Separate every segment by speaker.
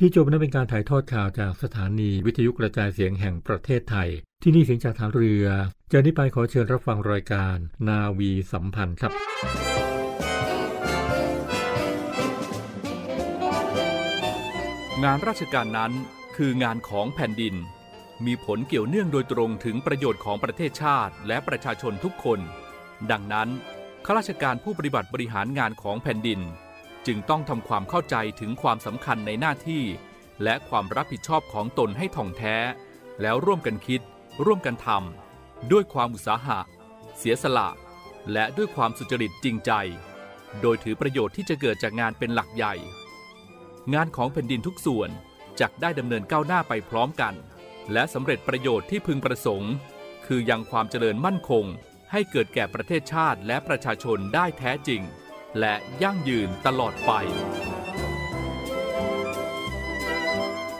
Speaker 1: ที่จบนั้นเป็นการถ่ายทอดข่าวจากสถานีวิทยุกระจายเสียงแห่งประเทศไทย ที่นี่เสียงจากฐานเรือจากนี้ไปขอเชิญรับฟังรายการนาวีสัมพันธ์ครับ
Speaker 2: งานราชการนั้นคืองานของแผ่นดิน มีผลเกี่ยวเนื่องโดยตรงถึงประโยชน์ของประเทศชาติและประชาชนทุกคน ดังนั้นข้าราชการผู้ปฏิบัติบริหารงานของแผ่นดิน จึงต้องทำความเข้าใจถึงความสำคัญในหน้าที่ และความรับผิดชอบของตนให้ท่องแท้ แล้วร่วมกันคิด ร่วมกันทำด้วยความอุตสาหะ เสียสละ และด้วยความสุจริตจริงใจ โดยถือประโยชน์ที่จะเกิดจากงานเป็นหลักใหญ่ งานของแผ่นดินทุกส่วนจักได้ดำเนินก้าวหน้าไปพร้อมกัน และสำเร็จประโยชน์ที่พึงประสงค์ คือยังความเจริญมั่นคง ให้เกิดแก่ประเทศชาติและประชาชนได้แท้จริง และยั่งยืนตลอดไป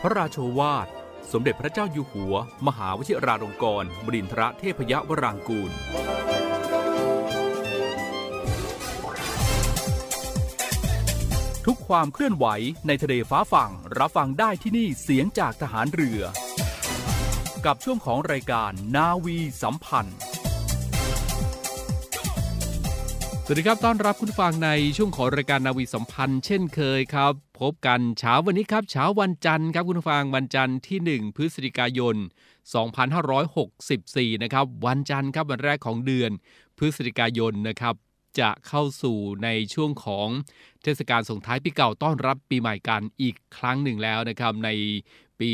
Speaker 2: พระราโชวาท สมเด็จพระเจ้าอยู่หัว มหาวชิราลงกรณบรินทรเทพยวรางกูลทุกความเคลื่อนไหวในทะเลฟ้าฝั่งรับฟังได้ที่นี่เสียงจากทหารเรือ กับช่วงของรายการนาวีสัมพันธ์
Speaker 3: สวัสดีครับ ต้อนรับคุณฟังในช่วงของรายการนาวีสัมพันธ์เช่นเคยครับ พบกันเช้าวันนี้ครับเช้าวันจันทร์ครับคุณฟังวันจันทร์ที่ 1 พฤศจิกายน 2564 นะครับ วันจันทร์ครับวันแรกของเดือนพฤศจิกายนนะครับ จะเข้าสู่ในช่วงของเทศกาลส่งท้ายปีเก่าต้อนรับปีใหม่กันอีกครั้งหนึ่งแล้วนะครับในปี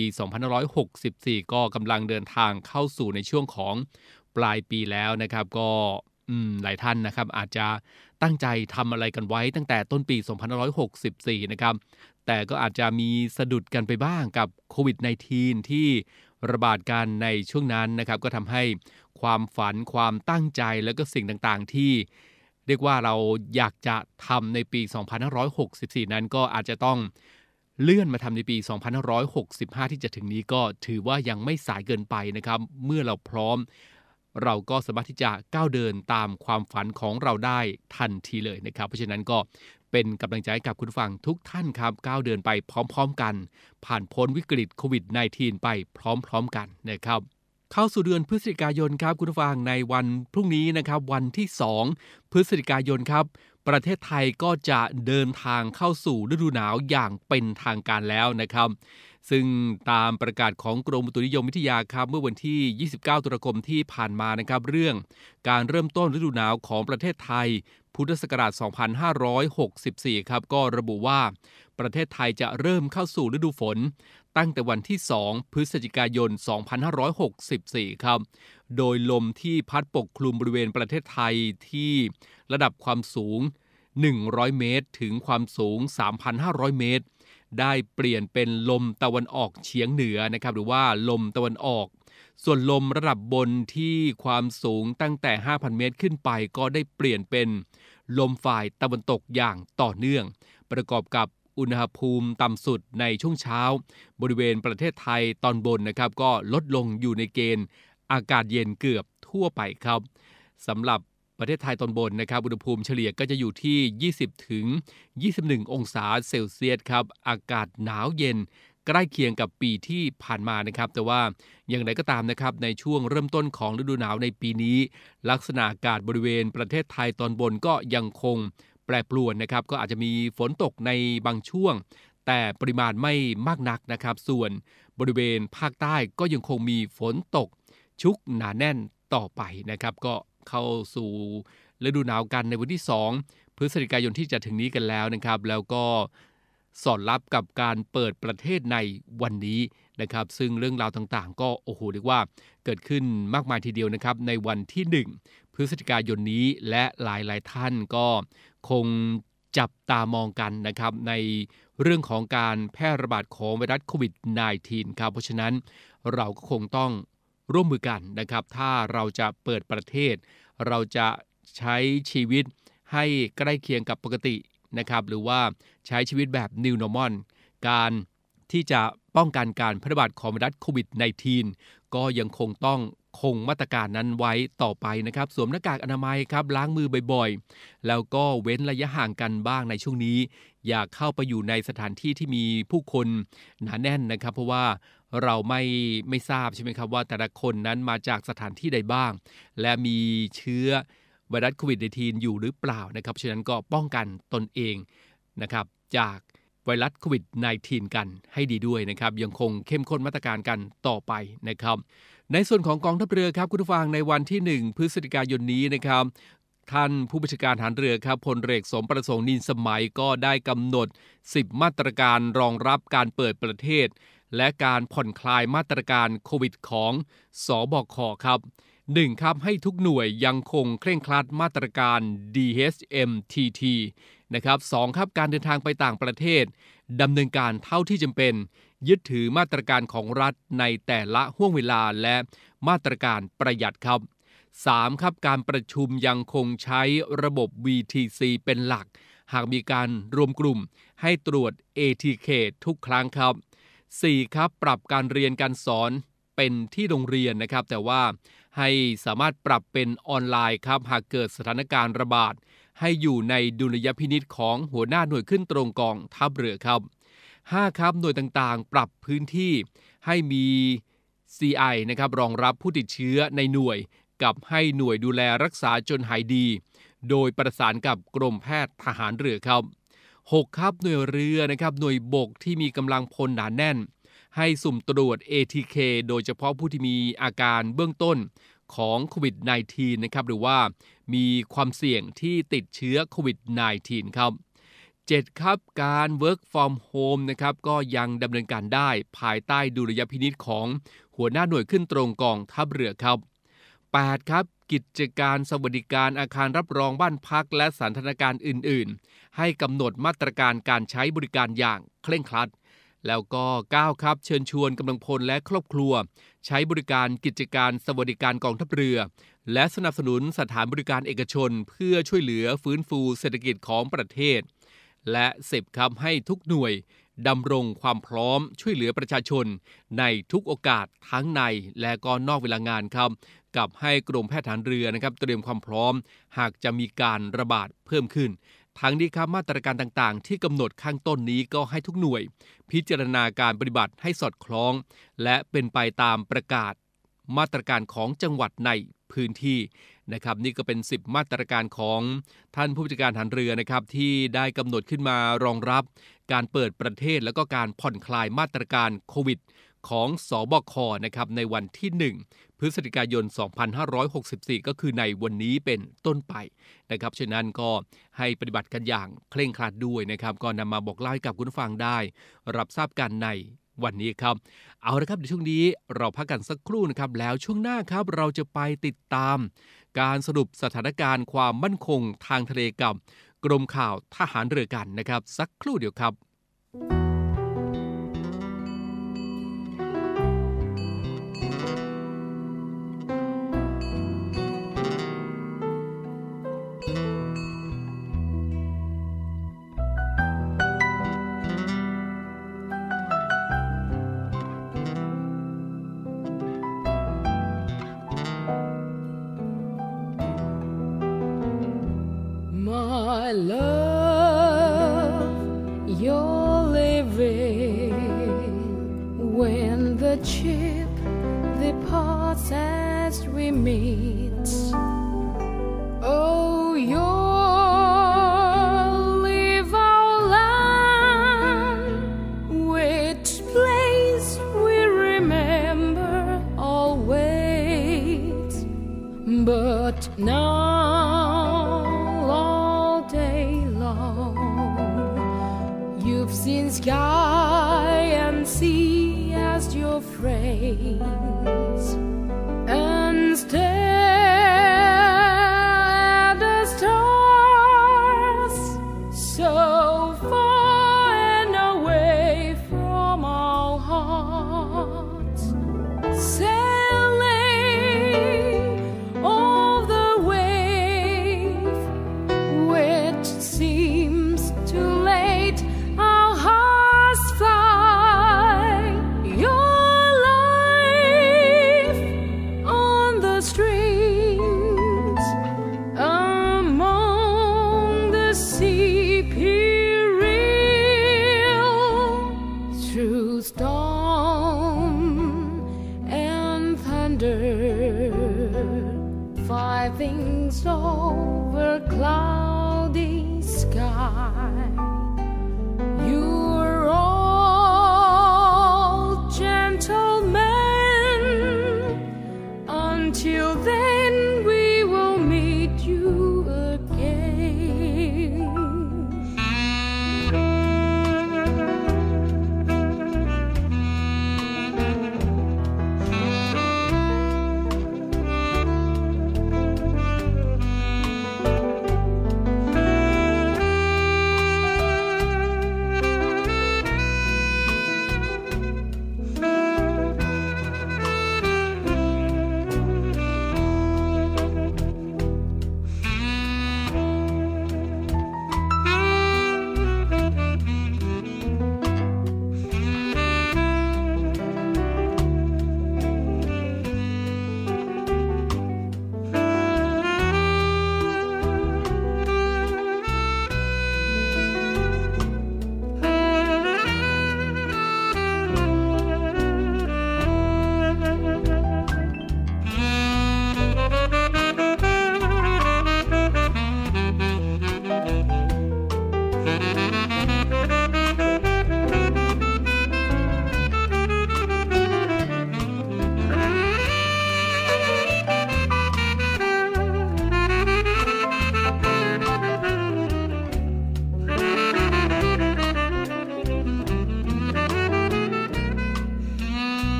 Speaker 3: 2564 ก็กำลังเดินทางเข้าสู่ในช่วงของปลายปีแล้วนะครับ ก็ หลายท่านนะครับอาจจะตั้งใจทำอะไรกันไว้ตั้งแต่ต้นปี 2564 นะครับ แต่ก็อาจจะมีสะดุดกันไปบ้างกับโควิด -19 ที่ระบาดกันในช่วงนั้นนะครับ ก็ทำให้ความฝันความตั้งใจแล้วก็สิ่งต่างๆ ที่เรียกว่าเราอยากจะทำในปี 2564 นั้นก็อาจจะต้องเลื่อนมาทำในปี 2565 ที่จะถึงนี้ก็ถือว่ายังไม่สายเกินไปนะครับ เมื่อเราพร้อม เราก็สามารถที่จะก้าวเดินตามความฝันของเราได้ทันทีเลยนะครับ เพราะฉะนั้นก็เป็นกำลังใจกับคุณฟังทุกท่านครับก้าวเดินไปพร้อมๆกัน ผ่านพ้นวิกฤตโควิด -19 ไปพร้อมๆกันนะครับเข้าสู่เดือนพฤศจิกายนครับคุณฟังในวันพรุ่งนี้นะครับวันที่ 2 พฤศจิกายนครับ ประเทศไทยก็จะเดินทางเข้าสู่ฤดูหนาวอย่างเป็นทางการแล้วนะครับ ซึ่งตามประกาศของกรมอุตุนิยมวิทยาครับเมื่อวันที่ 29 ตุลาคมที่ผ่านมานะครับ เรื่องการเริ่มต้นฤดูหนาวของประเทศไทย พุทธศักราช 2564 ครับ ก็ระบุว่า ประเทศไทยจะเริ่มเข้าสู่ฤดูฝน ตั้งแต่วันที่ 2 พฤศจิกายน 2564 ครับ โดยลมที่พัดปกคลุมบริเวณประเทศไทยที่ระดับความสูง 100 เมตร ถึงความสูง 3,500 เมตร ได้เปลี่ยนเป็นลมตะวันออกเฉียงเหนือนะครับหรือว่าลมตะวันออก ส่วนลมระดับบนที่ความสูงตั้งแต่ 5,000 เมตรขึ้นไปก็ได้เปลี่ยนเป็น ลมฝ่ายตะวันตกอย่างต่อเนื่อง ประกอบกับอุณหภูมิต่ำสุดในช่วงเช้า บริเวณประเทศไทยตอนบนนะครับ ก็ลดลงอยู่ในเกณฑ์อากาศเย็นเกือบทั่วไปครับสำหรับ ประเทศไทยตอนบนนะครับอุณหภูมิเฉลี่ยก็จะอยู่ที่ 20 ถึง 21 องศาเซลเซียสครับอากาศหนาวเย็นใกล้เคียงกับปีที่ผ่านมานะครับ แต่ว่าอย่างไรก็ตามนะครับในช่วงเริ่มต้นของฤดูหนาวในปีนี้ ลักษณะอากาศบริเวณประเทศไทยตอนบนก็ยังคงแปรปรวนนะครับ ก็อาจจะมีฝนตกในบางช่วง แต่ปริมาณไม่มากนักนะครับ ส่วนบริเวณภาคใต้ก็ยังคงมีฝนตก ชุกหนาแน่นต่อไปนะครับ ก็ เข้าสู่ฤดูหนาวกันในวันที่ 2 พฤศจิกายนที่จะถึงนี้กันแล้วนะครับ แล้วก็สอดรับกับการเปิดประเทศในวันนี้นะครับ ซึ่งเรื่องราวต่างๆ ก็โอ้โหเรียกว่าเกิดขึ้นมากมายทีเดียวนะครับ ในวันที่ 1 พฤศจิกายนนี้และหลายๆท่านก็คงจับตามองกันนะครับในเรื่องของการแพร่ระบาดของไวรัสโควิด -19 ครับเพราะฉะนั้นเราก็คงต้อง ร่วมมือกันนะครับ ถ้าเราจะเปิดประเทศ เราจะใช้ชีวิตให้ใกล้เคียงกับปกตินะครับ หรือว่าใช้ชีวิตแบบ New Normal การที่จะป้องกันการแพร่ระบาดของไวรัสโควิด -19 ก็ยังคงต้องคงมาตรการนั้นไว้ต่อไปนะครับ สวมหน้ากากอนามัยครับ ล้างมือบ่อยๆ แล้วก็เว้นระยะห่างกันบ้างในช่วงนี้ อย่าเข้าไปอยู่ในสถานที่ที่มีผู้คนหนาแน่นนะครับ เพราะว่า เราไม่ไม่ทราบใช่ไหมครับว่าแต่ละคนนั้นมาจากสถานที่ใดบ้าง และมีเชื้อไวรัสโควิด -19 อยู่หรือเปล่านะครับฉะนั้นก็ป้องกันตนเองนะครับจากไวรัสโควิด -19 กันให้ดีด้วยนะครับยังคงเข้มข้นมาตรการกันต่อไปนะครับ ในส่วนของกองทัพเรือครับคุณผู้ฟังในวันที่ 1 พฤศจิกายนนี้นะครับท่านผู้บัญชาการฐานเรือครับพลเรือสมประสงค์นินสมัยก็ได้กำหนด 10 มาตรการรองรับการเปิดประเทศ และการผ่อนคลายมาตรการโควิดของสอบคครับ 1. ครับให้ทุกหน่วยยังคงเคร่งครัดมาตรการ DHMTT นะครับสครับการเดินทางไปต่างประเทศดำเนินการเท่าที่จำเป็น ยึดถือมาตรการของรัฐในแต่ละห่วงเวลาและมาตรการประหยัดครับ 3. ครับการประชุมยังคงใช้ระบบ VTC เป็นหลัก หากมีการรวมกลุ่มให้ตรวจ ATK ทุกครั้งครับ 4. ครับ ปรับการเรียนการสอนเป็นที่โรงเรียนนะครับ แต่ว่าให้สามารถปรับเป็นออนไลน์ครับ หากเกิดสถานการณ์ระบาด ให้อยู่ในดุลยพินิษของหัวหน้าหน่วยขึ้นตรงกองทัพเรือครับ 5. ครับ หน่วยต่างๆ ปรับพื้นที่ให้มี CI นะครับรองรับผู้ติดเชื้อในหน่วย กับให้หน่วยดูแลรักษาจนหายดี โดยประสานกับกรมแพทย์ทหารเรือครับ 6. ครับหน่วยเรือนะครับหน่วยบกที่มีกำลังพลหนาแน่น ให้สุ่มตรวจ ATK โดยเฉพาะผู้ที่มีอาการเบื้องต้นของโควิด -19 นะครับหรือว่ามีความเสี่ยงที่ติดเชื้อโควิด -19 ครับ 7. ครับการ work from home นะครับก็ยังดำเนินการได้ภายใต้ดุลยพินิษของหัวหน้าหน่วยขึ้นตรงกองทัพเรือครับ 8. ครับ กิจการสวัสดิการอาคารรับรองบ้านพักและสันทนาการอื่น ๆ ให้กำหนดมาตรการการใช้บริการอย่างเคร่งครัด แล้วก็ 9 ครับ เชิญชวนกำลังพลและครอบครัว ใช้บริการกิจการสวัสดิการกองทัพเรือ และสนับสนุนสถานบริการเอกชน เพื่อช่วยเหลือฟื้นฟูเศรษฐกิจของประเทศ และ10ครับให้ทุกหน่วยดำรงความพร้อมช่วยเหลือประชาชนในทุกโอกาสทั้งในและก็นอกเวลางานครับ กับให้กรมแพทย์ฐานเรือนะครับเตรียมความพร้อม หากจะมีการระบาดเพิ่มขึ้นทั้งนี้ครับมาตรการต่างๆ ที่กำหนดข้างต้นนี้ก็ให้ทุกหน่วย พิจารณาการปฏิบัติให้สอดคล้อง และเป็นไปตามประกาศ มาตรการของจังหวัดในพื้นที่นะครับ นี่ก็เป็น 10 มาตรการของท่านผู้จัดการฐานเรือนะครับที่ได้กำหนดขึ้นมารองรับ การเปิดประเทศแล้วก็การผ่อนคลายมาตรการโควิด ของสอบคนะครับในวันที่ 1 พฤศจิกายน 2564 ก็คือในวันนี้เป็นต้นไปนะครับฉะนั้นก็ให้ปฏิบัติกันอย่างเคร่งครัดด้วยนะครับ ก็นำมาบอกเล่าให้กับคุณฟังได้ รับทราบกันในวันนี้ครับ เอาละครับในช่วงนี้เราพักกันสักครู่นะครับ แล้วช่วงหน้าครับเราจะไปติดตาม การสรุปสถานการณ์ความมั่นคงทางทะเลกับกรมข่าวทหารเรือกันนะครับ สักครู่เดียวครับ
Speaker 4: My love, you're leaving when the ship departs as we meet.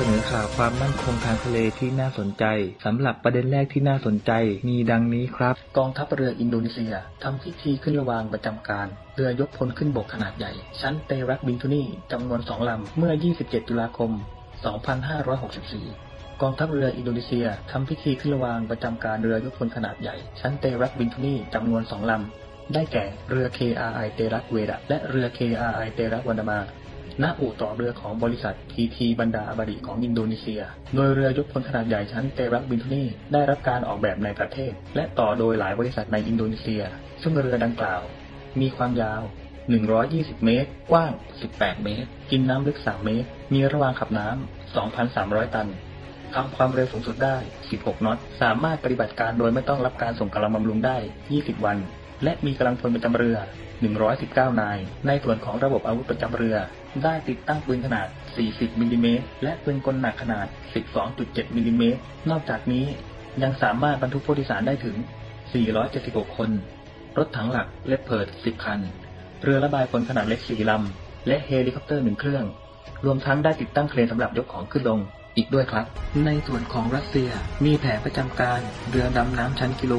Speaker 5: สนอข่าวความมั่นคงทางทะเลที่น่าสนใจสำหรับประเด็นแรกที่น่าสนใจ มีดังนี้ครับ กองทัพเรืออินโดนีเซียทำพิธีขึ้นระวางประจำการเรือยกพลขึ้นบกขนาดใหญ่ ชั้นเตรักบินทุนีจำนวนสองลำเมื่อ 27 ตุลาคม 2564กองทัพเรืออินโดนีเซียทำพิธีขึ้นระวางประจำการเรือยกพลขนาดใหญ่ ชั้นเตรักบินทุนีจำนวนสองลำ ได้แก่เรือ KRI เตรักเวดะและเรือ KRI เตรักวันดามา ณอู่ต่อเรือของบริษัททีทีบันดาอบดีของอินโดนีเซีย โดยเรือยกพลขนาดใหญ่ชั้นเตรักบินทุนีได้รับการออกแบบในประเทศ และต่อโดยหลายบริษัทในอินโดนีเซีย ซึ่งเรือดังกล่าว มีความยาว 120 เมตร กว้าง 18 เมตร กินน้ำลึก 3 เมตร มีระวางขับน้ำ 2,300 ตันทำความเร็วสูงสุดได้ 16 น็อต สามารถปฏิบัติการโดยไม่ต้องรับการส่งกำลังบำรุงได้ 20 วัน และมีกำลังพลประจำเรือ 119 นาย ในส่วนของระบบอาวุธประจำเรือ ได้ติดตั้งปืนขนาด 40มิลลิเมตรและปืนกลหนักขนาด 12.7มิลลิเมตรนอกจากนี้ยังสามารถบรรทุกผู้โดยสารได้ถึง 476 คน รถถังหลัก Leopard 10 คัน เรือระบายคนขนาดเล็ก4ลำ และเฮลิคอปเตอร์หนึ่งเครื่อง รวมทั้งได้ติดตั้งเครนสำหรับยกของขึ้นลงอีกด้วยครับ ในส่วนของรัสเซียมีแผนประจำการเรือดำน้ำชั้นกิโล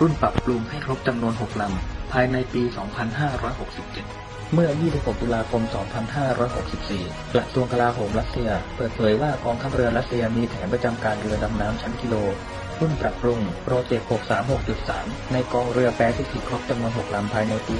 Speaker 5: รุ่นปรับปรุงให้ครบจำนวน 6 ลำ ภายในปี 2567 เมื่อ 26 ตุลาคม 2564 กระทรวงกลาโหมรัสเซีย เปิดเผยว่ากองทัพเรือรัสเซียมีแผนประจำการเรือดำน้ำชั้นกิโล รุ่นปรับปรุงโปรเจกต์ 636.3 ในกองเรือแปซิฟิกครบจำนวน 6 ลำภายในปี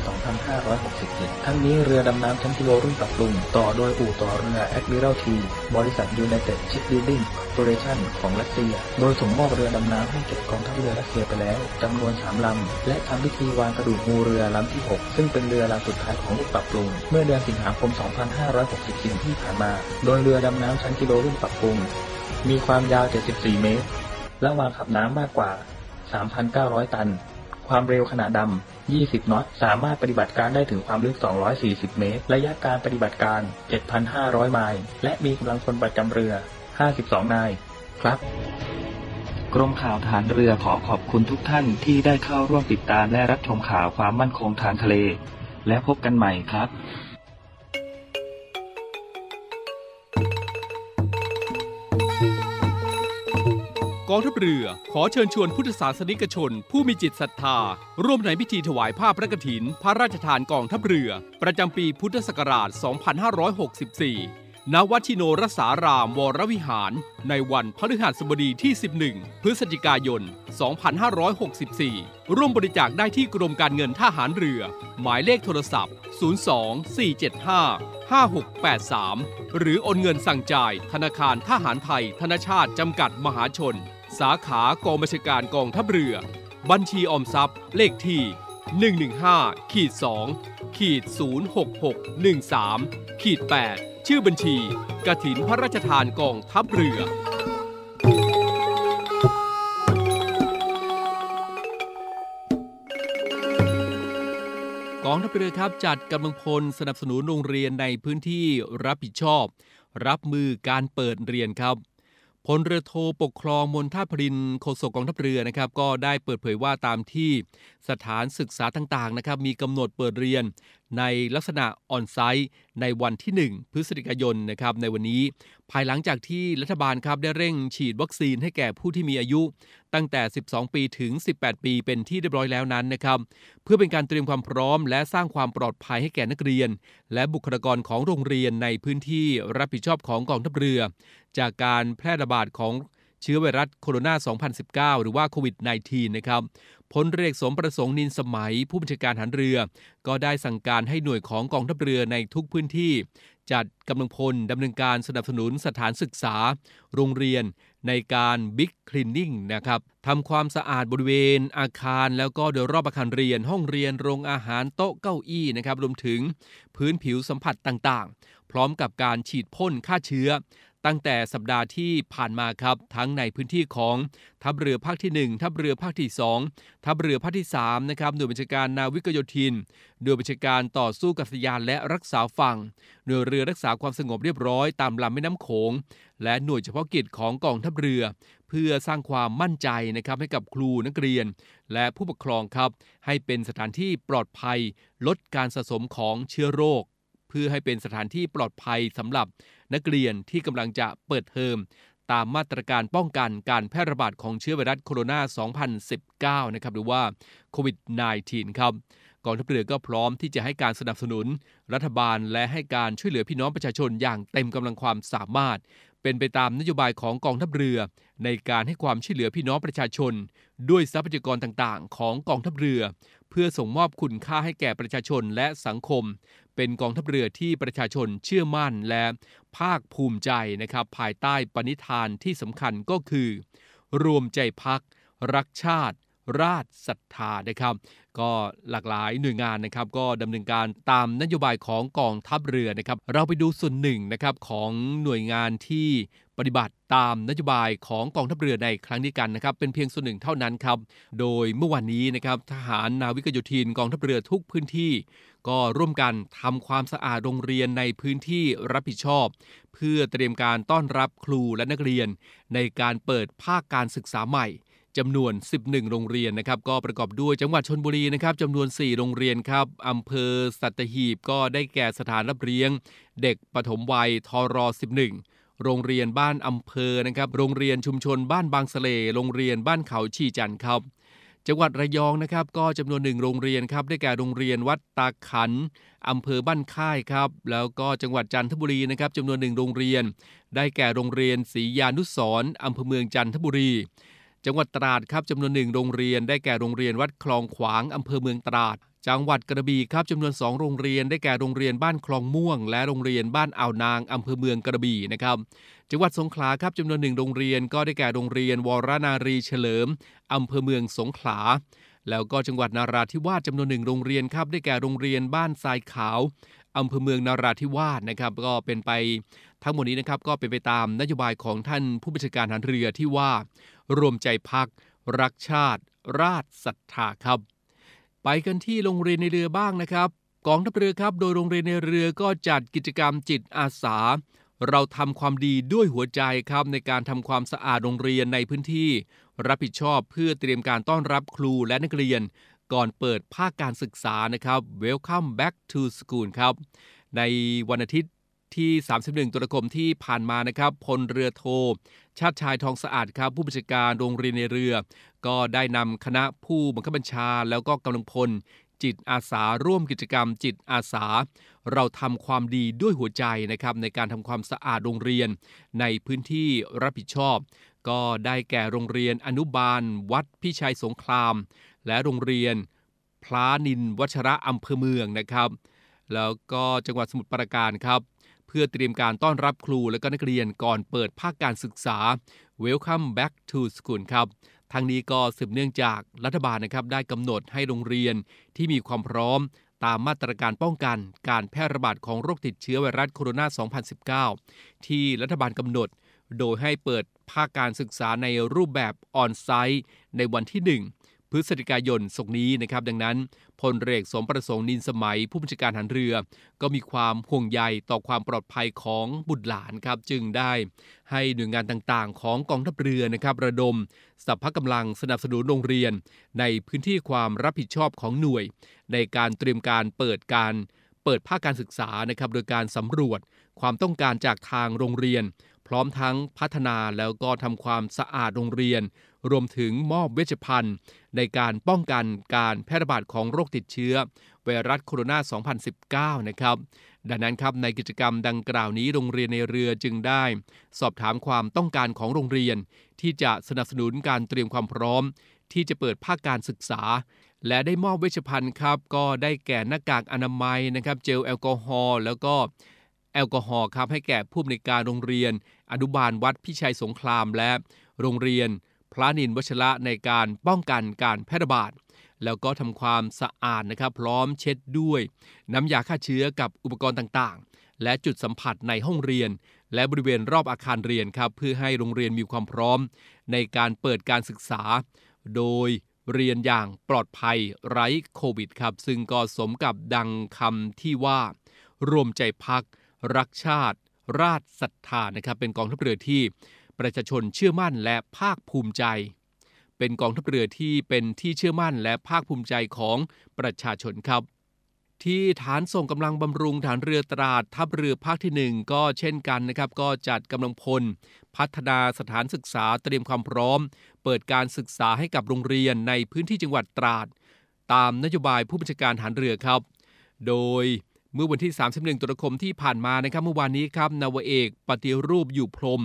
Speaker 5: 2567 ทั้งนี้เรือดำน้ำชั้นกิโลรุ่นปรับปรุง ต่อโดยอู่ต่อเรือ Admiralty บริษัท United Shipbuilding Corporation ของรัสเซีย โดยส่งมอบเรือดำน้ำให้แก่กองทัพเรือรัสเซียไปแล้วจำนวน 3 ลำ และทำพิธีวางกระดูกงูเรือลำที่ 6 ซึ่งเป็นเรือลำสุดท้ายของรุ่นปรับปรุง เมื่อเดือนสิงหาคม 2564 ที่ผ่านมา โดยเรือดำน้ำชั้นกิโลรุ่นปรับปรุงมีความยาว 74 เมตร และวางขับน้ำมากกว่า 3,900 ตัน ความเร็วขณะดำ 20นอต สามารถปฏิบัติการได้ถึงความลึก 240 เมตร ระยะการปฏิบัติการ 7,500 ไมล์ และมีกำลังพลประจำเรือ 52 นาย ครับกรมข่าวฐานเรือขอขอบคุณทุกท่านที่ได้เข้าร่วมติดตามและรับชมข่าวความมั่นคงทางทะเล และพบกันใหม่ครับ
Speaker 3: กองทัพเรือขอเชิญชวนพุทธศาสนิกชน ผู้มีจิตศรัทธา ร่วมในพิธีถวายผ้าพระกฐิน พระราชทานกองทัพเรือ ประจำปีพุทธศักราช 2564 ณ วัดชิโนรสารามวรวิหาร ในวันพฤหัสบดีที่ 11 พฤศจิกายน 2564 ร่วมบริจาคได้ที่กรมการเงินทหารเรือ หมายเลขโทรศัพท์ 02 475 5683 หรือโอนเงินสั่งจ่ายธนาคารทหารไทย ธนชาติจำกัดมหาชน สาขากองบัญชาการกองทัพเรือ บัญชีออมทรัพย์ เลขที่ 115ขีด2ขีด06613ขีด8ชื่อบัญชีกถินพระราชทานกองทัพเรือ กองทัพเรือครับจัดกำลังพลสนับสนุนโรงเรียนในพื้นที่รับผิดชอบ รับมือการเปิดเรียนครับ พลเรือโทปกครองมนท่าพรินโฆษกกองทัพเรือนะครับก็ได้เปิดเผยว่าตามที่สถานศึกษาต่างๆนะครับมีกำหนดเปิดเรียนในลักษณะออนไซต์ในวันที่ 1 พฤศจิกายนนะครับในวันนี้ ภายหลังจากที่รัฐบาลครับได้เร่งฉีดวัคซีนให้แก่ผู้ที่มีอายุ ตั้งแต่ 12 ปีถึง 18 ปีเป็นที่เรียบร้อยแล้วนั้นนะครับเพื่อเป็นการเตรียมความพร้อม และสร้างความปลอดภัยให้แก่นักเรียน และบุคลากรของโรงเรียนในพื้นที่รับผิดชอบของกองทัพเรือ จากการแพร่ระบาดของเชื้อไวรัสโคโรนา 2019 หรือว่าโควิด -19 นะครับพลเรือสมประสงค์นินสมัย ผู้บัญชาการหันเรือ ก็ได้สั่งการให้หน่วยของกองทัพเรือในทุกพื้นที่ จัดกำลังพลดำเนินการสนับสนุนสถานศึกษา โรงเรียนในการบิ๊กคลีนนิ่งนะครับทำความสะอาดบริเวณอาคาร แล้วก็โดยรอบอาคารเรียน ห้องเรียนโรงอาหารโต๊ะเก้าอี้นะครับรวมถึงพื้นผิวสัมผัสต่างๆ พร้อมกับการฉีดพ่นฆ่าเชื้อ ตั้งแต่สัปดาห์ที่ผ่านมาครับ ทั้งในพื้นที่ของทัพเรือภาคที่ 1 ทัพเรือภาคที่ 2 ทัพเรือภาคที่3นะครับหน่วยบัญชาการนาวิกโยธินหน่วยบัญชาการต่อสู้กับสยานและรักษาฝั่งหน่วยเรือรักษาความสงบเรียบร้อยตามลำแม่น้ำโขง และหน่วยเฉพาะกิจของกองทัพเรือ เพื่อสร้างความมั่นใจนะครับให้กับครูนักเรียน และผู้ปกครองครับ ให้เป็นสถานที่ปลอดภัย ลดการสะสมของเชื้อโรค เพื่อให้เป็นสถานที่ปลอดภัยสำหรับนักเรียนที่กำลังจะเปิดเทอมตามมาตรการป้องกันการแพร่ระบาดของเชื้อไวรัสโคโรนา 2019 นะครับหรือว่าโควิด -19 ครับกองทัพเรือก็พร้อมที่จะให้การสนับสนุน รัฐบาลและให้การช่วยเหลือพี่น้องประชาชนอย่างเต็มกำลังความสามารถ เป็นไปตามนโยบายของกองทัพเรือ ในการให้ความช่วยเหลือพี่น้องประชาชน ด้วยทรัพยากรต่างๆ ของกองทัพเรือ เพื่อส่งมอบคุณค่าให้แก่ประชาชนและสังคม เป็นกองทัพเรือที่ประชาชนเชื่อมั่นและภาคภูมิใจนะครับ ภายใต้ปณิธานที่สำคัญก็คือ รวมใจพัก รักชาติ ราชศรัทธานะครับ ก็หลากหลายหน่วยงานนะครับ ก็ดำเนินการตามนโยบายของกองทัพเรือนะครับ เราไปดูส่วนหนึ่งนะครับของหน่วยงานที่ปฏิบัติตามนโยบายของกองทัพเรือในครั้งนี้กันนะครับ เป็นเพียงส่วนหนึ่งเท่านั้นครับ โดยเมื่อวานนี้นะครับทหารนาวิกโยธินกองทัพเรือทุกพื้นที่ ก็ร่วมกันทำความสะอาดโรงเรียนในพื้นที่รับผิดชอบ เพื่อเตรียมการต้อนรับครูและนักเรียน ในการเปิดภาคการศึกษาใหม่ จำนวน 11 โรงเรียนนะครับ ก็ประกอบด้วยจังหวัดชนบุรีนะครับจำนวน 4 โรงเรียนครับอำเภอสัตหีบก็ได้แก่สถานรับเลี้ยง เด็กปฐมวัยทร11 โรงเรียนบ้านอำเภอนะครับโรงเรียนชุมชนบ้านบางสะเลโรงเรียนบ้านเขาชีจันทร์ครับ จังหวัดระยองนะครับก็จำนวนหนึ่งโรงเรียนครับได้แก่โรงเรียนวัดตาขันอำเภอบ้านค่ายครับ แล้วก็จังหวัดจันทบุรีนะครับจำนวนหนึ่งโรงเรียน ได้แก่โรงเรียนศรียานุสรณ์อำเภอเมืองจันทบุรี จังหวัดตราดครับจำนวนหนึ่งโรงเรียนได้แก่โรงเรียนวัดคลองขวางอำเภอเมืองตราด จังหวัดกระบี่ครับจำนวน 2 โรงเรียนได้แก่โรงเรียนบ้านคลองม่วง และโรงเรียนบ้านอ่าวนางอำเภอเมืองกระบี่นะครับจังหวัดสงขลาครับจำนวนหนึ่งโรงเรียนก็ได้แก่โรงเรียนวรนารีเฉลิมอำเภอเมืองสงขลา แล้วก็จังหวัดนาราธิวาสจำนวนหนึ่งโรงเรียนครับได้แก่โรงเรียนบ้านทรายขาวอำเภอเมืองนาราธิวาสนะครับก็เป็นไปทั้งหมดนี้นะครับก็เป็นไปตามนโยบายของท่านผู้บัญชาการทหารเรือที่ว่า รวมใจพัก รักชาติ ราชศรัทธาครับ ไปกันที่โรงเรียนในเรือบ้างนะครับกองทัพเรือครับ โดยโรงเรียนในเรือก็จัดกิจกรรมจิตอาสา เราทำความดีด้วยหัวใจครับในการทำความสะอาดโรงเรียนในพื้นที่ รับผิดชอบเพื่อเตรียมการต้อนรับครูและนักเรียน ก่อนเปิดภาคการศึกษานะครับ Welcome back to school ครับ ในวันอาทิตย์ที่ 31 ตุลาคมที่ผ่านมานะครับ พลเรือโท ชาติชายทองสะอาดครับผู้บัญชาการโรงเรียนในเรือ ก็ได้นำคณะผู้บังคับบัญชา แล้วก็กำลังพล จิตอาสาร่วมกิจกรรม จิตอาสา เราทำความดีด้วยหัวใจนะครับในการทำความสะอาดโรงเรียน ในพื้นที่รับผิดชอบ ก็ได้แก่โรงเรียนอนุบาล วัดพิชัยสงคราม และโรงเรียนพลานินวัชระอำเภอเมืองนะครับ แล้วก็จังหวัดสมุทรปราการครับ พื่อเตรียมการต้อนรับครูและก็นักเรียนก่อนเปิดภาคการศึกษา Welcome back to school ครับทั้งนี้ก็สืบเนื่องจากรัฐบาลนะครับได้กำหนดให้โรงเรียนที่มีความพร้อมตามมาตรการป้องกันการแพร่ระบาดของโรคติดเชื้อไวรัสโคโรนา 2019 ที่รัฐบาลกำหนด โดยให้เปิดภาคการศึกษาในรูปแบบออนไซต์ในวันที่1 พฤศจิกายนศกนี้นะครับ ดังนั้นพลเรือเอกสมประสงค์นินสมัย ผู้บัญชาการหารเรือ ก็มีความห่วงใยต่อความปลอดภัยของบุตรหลานครับจึงได้ให้หน่วยงานต่างๆ ของกองทัพเรือนะครับระดมสัพพะกำลังสนับสนุนโรงเรียน ในพื้นที่ความรับผิดชอบของหน่วย ในการเตรียมการเปิดการเปิดภาคการศึกษานะครับโดยการสำรวจความต้องการจากทางโรงเรียน พร้อมทั้งพัฒนาแล้วก็ทำความสะอาดโรงเรียน รวมถึงมอบเวชภัณฑ์ ในการป้องกันการแพร่ระบาดของโรคติดเชื้อ ไวรัสโคโรนา 2019 นะครับ ดังนั้นครับในกิจกรรมดังกล่าวนี้โรงเรียนในเรือจึงได้ สอบถามความต้องการของโรงเรียน ที่จะสนับสนุนการเตรียมความพร้อม ที่จะเปิดภาคการศึกษาและได้มอบเวชภัณฑ์ครับ ก็ได้แก่หน้ากากอนามัยนะครับ เจลแอลกอฮอล์แล้วก็แอลกอฮอล์ครับให้แก่ผู้อำนวยการโรงเรียน อนุบาลวัดพิชัยสงครามและโรงเรียน พระนินวชระในการป้องกันการแพร่ระบาด แล้วก็ทำความสะอาดนะครับ พร้อมเช็ดด้วย น้ำยาฆ่าเชื้อกับอุปกรณ์ต่างๆ และจุดสัมผัสในห้องเรียน และบริเวณรอบอาคารเรียนครับเพื่อให้โรงเรียนมีความพร้อม ในการเปิดการศึกษา โดยเรียนอย่างปลอดภัยไร้โควิดครับ ซึ่งก็สมกับดังคำที่ว่า รวมใจพัก รักชาติ ราชศรัทธานะครับ เป็นกองทัพเรือที่ ประชาชนเชื่อมั่นและภาคภูมิใจ เป็นกองทัพเรือที่เป็นที่เชื่อมั่นและภาคภูมิใจของประชาชนครับ ที่ฐานส่งกำลังบำรุงฐานเรือตราดทัพเรือภาคที่ 1 ก็เช่นกันนะครับ ก็จัดกำลังพล พัฒนาสถานศึกษาเตรียมความพร้อม เปิดการศึกษาให้กับโรงเรียนในพื้นที่จังหวัดตราด ตามนโยบายผู้บัญชาการฐานเรือครับ โดยเมื่อวันที่ 31 ตุลาคมที่ผ่านมานะครับ เมื่อวานนี้ครับ นาวเอก ปฏิรูปอยู่พรม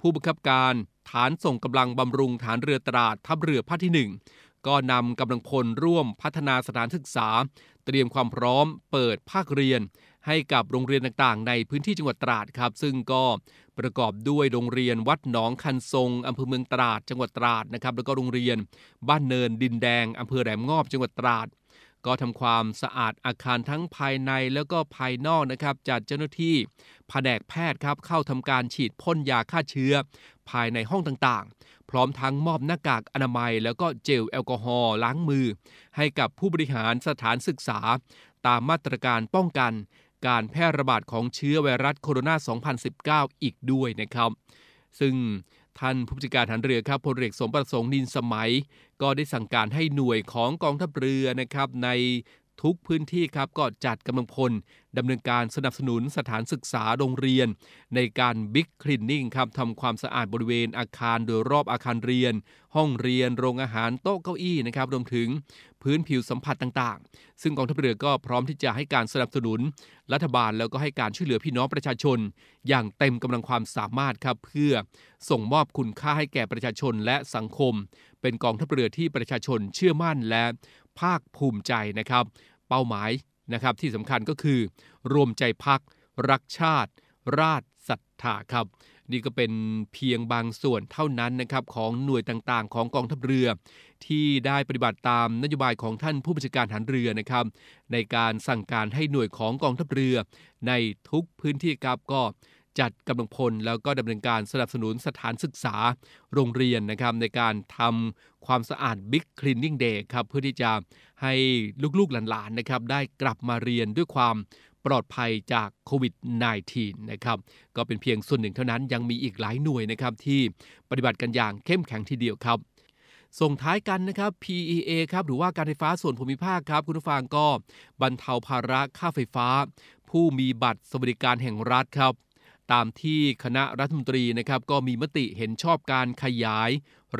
Speaker 3: ผู้บังคับการฐานส่งกำลังบำรุงฐานเรือตราดทัพเรือภาคที่ 1 ก็นำกำลังพลร่วมพัฒนาสถานศึกษา เตรียมความพร้อมเปิดภาคเรียน ให้กับโรงเรียนต่างๆ ในพื้นที่จังหวัดตราดครับ ซึ่งก็ประกอบด้วยโรงเรียนวัดหนองคันทรงอำเภอเมืองตราด จังหวัดตราดนะครับแล้วก็โรงเรียนบ้านเนินดินแดงอำเภอแหลมงอบจังหวัดตราด ก็ทำความสะอาดอาคารทั้งภายในแล้วก็ภายนอกนะครับ จัดเจ้าหน้าที่แผนกแพทย์ครับเข้าทำการฉีดพ่นยาฆ่าเชื้อ ภายในห้องต่างๆ พร้อมทั้งมอบหน้ากากอนามัย แล้วก็เจลแอลกอฮอล์ล้างมือ ให้กับผู้บริหารสถานศึกษา ตามมาตรการป้องกัน การแพร่ระบาดของเชื้อไวรัสโคโรนา 2019 อีกด้วยนะครับ ซึ่ง ท่านผู้จัดการฐานเรือครับพลเรือสมประสงค์นินสมัย ก็ได้สั่งการให้หน่วยของกองทัพเรือนะครับใน ทุกพื้นที่ครับก็จัดกำลังพลดำเนินการสนับสนุนสถานศึกษาโรงเรียน ในการบิ๊กคลีนนิ่งครับทำความสะอาดบริเวณอาคารโดยรอบอาคารเรียน ห้องเรียน โรงอาหารโต๊ะเก้าอี้นะครับรวมถึงพื้นผิวสัมผัสต่างๆ ซึ่งกองทัพเรือก็พร้อมที่จะให้การสนับสนุน รัฐบาลแล้วก็ให้การช่วยเหลือพี่น้องประชาชน อย่างเต็มกำลังความสามารถครับเพื่อส่งมอบคุณค่าให้แก่ประชาชนและสังคม เป็นกองทัพเรือที่ประชาชนเชื่อมั่นและภาคภูมิใจนะครับ เป้าหมายนะครับที่สำคัญก็คือ รวมใจพัก รักชาติ ราชศรัทธาครับ นี่ก็เป็นเพียงบางส่วนเท่านั้นนะครับของหน่วยต่างๆ ของกองทัพเรือ ที่ได้ปฏิบัติตามนโยบายของท่านผู้บัญชาการฐานเรือนะครับ ในการสั่งการให้หน่วยของกองทัพเรือ ในทุกพื้นที่ครับก็ จัดกำลังพล แล้วก็ดำเนินการสนับสนุนสถานศึกษาโรงเรียนนะครับในการทำความสะอาด Big Cleaning Day ครับเพื่อที่จะให้ลูกๆหลานๆนะครับได้กลับมาเรียนด้วยความปลอดภัยจากโควิด -19 นะครับ ก็เป็นเพียงส่วนหนึ่งเท่านั้นยังมีอีกหลายหน่วยนะครับที่ปฏิบัติกันอย่างเข้มแข็งทีเดียวครับ ส่งท้ายกันนะครับ PEA ครับหรือว่าการไฟฟ้าส่วนภูมิภาคครับ คุณผู้ฟังก็บรรเทาภาระค่าไฟฟ้า ผู้มีบัตรสวัสดิการแห่งรัฐครับ ตามที่คณะรัฐมนตรีนะครับก็มีมติเห็นชอบการขยาย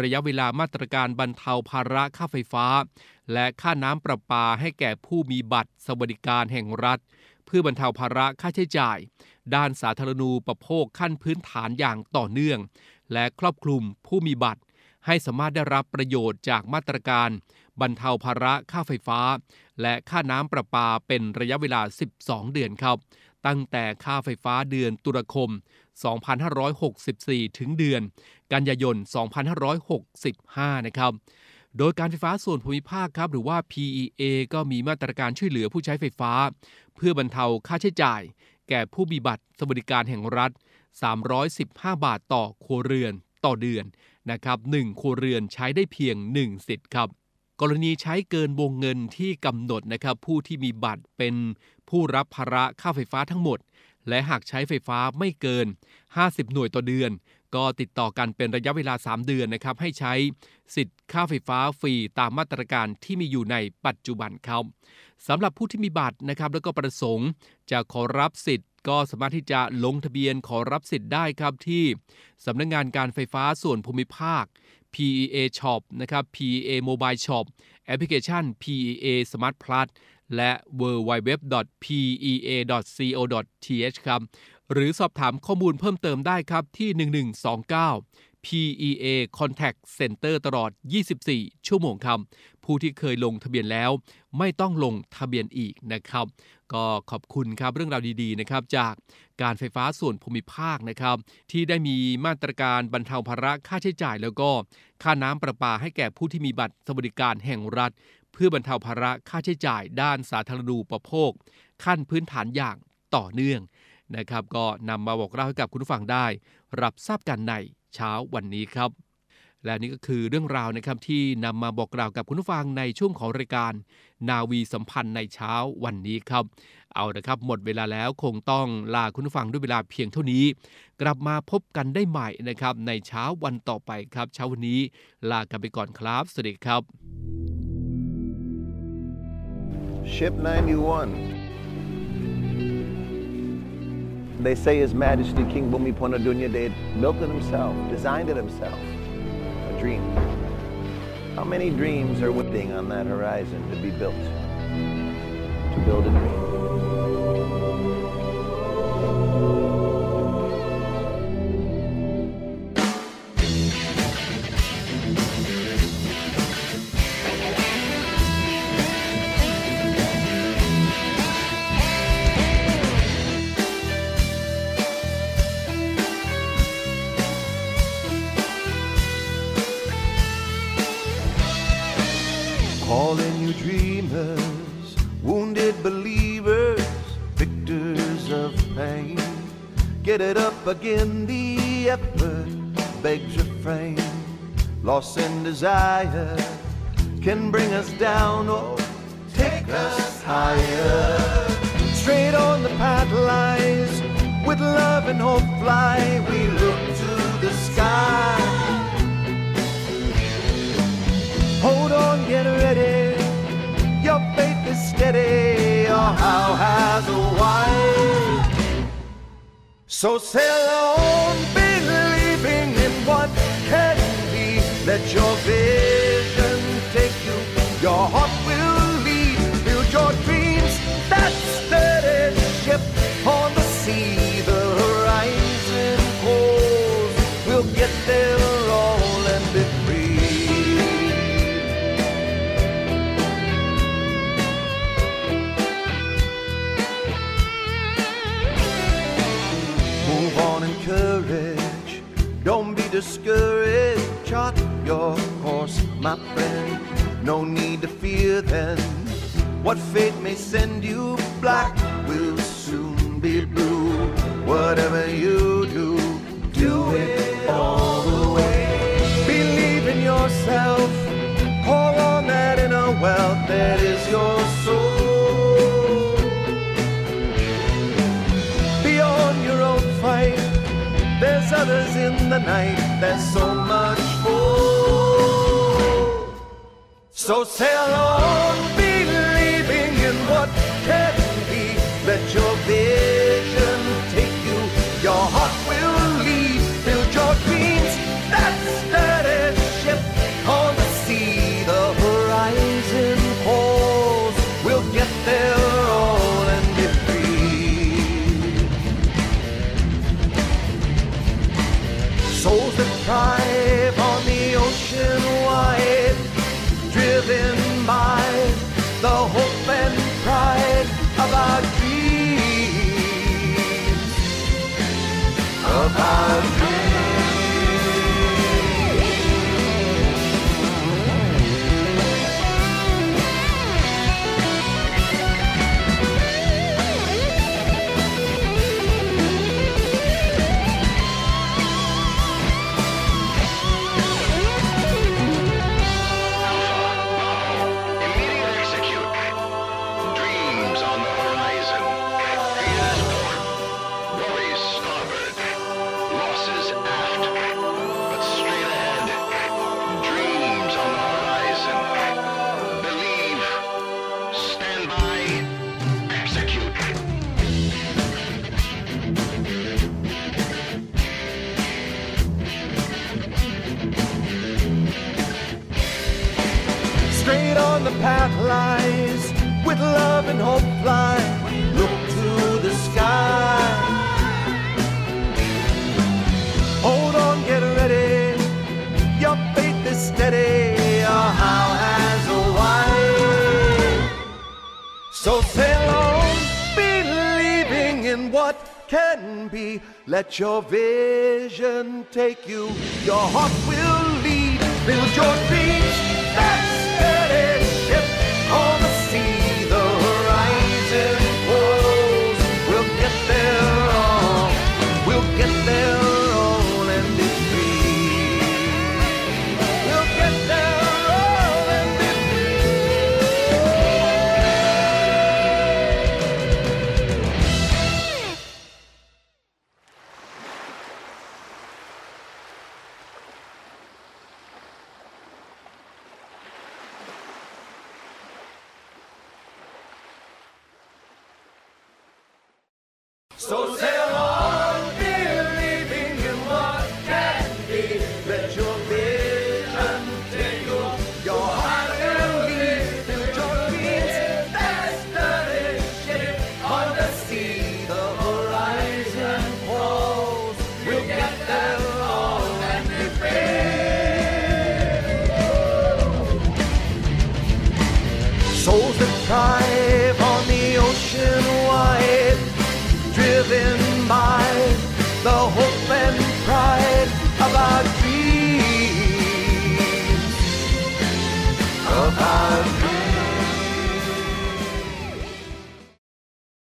Speaker 3: ระยะเวลามาตรการบรรเทาภาระค่าไฟฟ้า และค่าน้ำประปาให้แก่ผู้มีบัตรสวัสดิการแห่งรัฐ เพื่อบรรเทาภาระค่าใช้จ่าย ด้านสาธารณูปโภคขั้นพื้นฐานอย่างต่อเนื่อง และครอบคลุมผู้มีบัตร ให้สามารถได้รับประโยชน์จากมาตรการ บรรเทาภาระค่าไฟฟ้า และค่าน้ำประปาเป็นระยะเวลา 12 เดือนครับ ตั้งแต่ค่าไฟฟ้าเดือนตุลาคม 2564 ถึงเดือน กันยายน 2565 นะครับโดยการไฟฟ้าส่วนภูมิภาคครับหรือว่า PEA ก็มีมาตรการช่วยเหลือผู้ใช้ไฟฟ้า เพื่อบรรเทาค่าใช้จ่าย แก่ผู้มีบัตรสวัสดิการแห่งรัฐ 315 บาทต่อครัวเรือนต่อเดือนนะครับ1ครัวเรือนใช้ได้เพียง 1 สิทธิ์ครับ กรณีใช้เกินวงเงินที่กำหนดนะครับผู้ที่มีบัตรเป็นผู้รับภาระค่าไฟฟ้าทั้งหมด และหากใช้ไฟฟ้าไม่เกิน 50 หน่วยต่อเดือน ก็ติดต่อกันเป็นระยะเวลา 3 เดือนนะครับให้ใช้สิทธิ์ค่าไฟฟ้าฟรีตามมาตรการที่มีอยู่ในปัจจุบันครับสำหรับผู้ที่มีบัตรนะครับแล้วก็ประสงค์จะขอรับสิทธิ์ก็สามารถที่จะลงทะเบียนขอรับสิทธิ์ได้ครับที่สำนักงงานการไฟฟ้าส่วนภูมิภาค PEA Shop นะครับ PEA Mobile Shop แอปพลิเคชัน PEA Smart Plus และ www.pea.co.th ครับ หรือสอบถามข้อมูลเพิ่มเติมได้ครับที่ 1129 PEA Contact Center ตลอด 24 ชั่วโมงครับ ผู้ที่เคยลงทะเบียนแล้ว ไม่ต้องลงทะเบียนอีกนะครับ ก็ขอบคุณครับเรื่องราวดีๆนะครับจากการไฟฟ้าส่วนภูมิภาคนะครับ ที่ได้มีมาตรการบรรเทาภาระค่าใช้จ่าย แล้วก็ค่าน้ำประปาให้แก่ผู้ที่มีบัตรสวัสดิการแห่งรัฐ เพื่อบรรเทาภาระค่าใช้จ่ายด้านสาธารณูปโภค ขั้นพื้นฐานอย่างต่อเนื่องนะครับก็นำมาบอกเล่าให้กับคุณผู้ฟังได้ รับทราบกันใน เช้าวันนี้ครับ และนี่ก็คือเรื่องราวนะครับที่นำมาบอกกล่าวกับคุณผู้ฟังในช่วงของรายการนาวีสัมพันธ์ในเช้าวันนี้ครับ เอาละครับหมดเวลาแล้วคงต้องลาคุณผู้ฟังด้วยเวลาเพียงเท่านี้ กลับมาพบกันได้ใหม่นะครับ ในเช้าวันต่อไปครับ เช้าวันนี้ลากันไปก่อนครับสวัสดีครับ
Speaker 6: Ship 91. They say His Majesty King Bhumipona Dunya Ded built it himself, designed it himself. A dream. How many dreams are waiting on that horizon to be built? To build a dream. again the effort begs refrain. Loss and desire can bring us down or take us higher. Straight on the path lies, with love and hope fly, we look to the sky. Hold on, get ready, your faith is steady, Oh, how has a wire. So sail on, believing in what can be. Let your vision take you. Your heart discouraged. Chart your course, my friend. No need to fear then. What fate may send you, black will soon be blue. Whatever you do, do it all the way. Believe in yourself. Call on that inner wealth that is your soul others in the night, there's so much more. So sail on, love and hope fly. Look to the sky. Hold on, get ready. Your faith is steady. Your how has a why. So sail on, believing in what can be. Let your vision take you. Your heart will lead. Build your dreams. That steady ship there all. We'll get there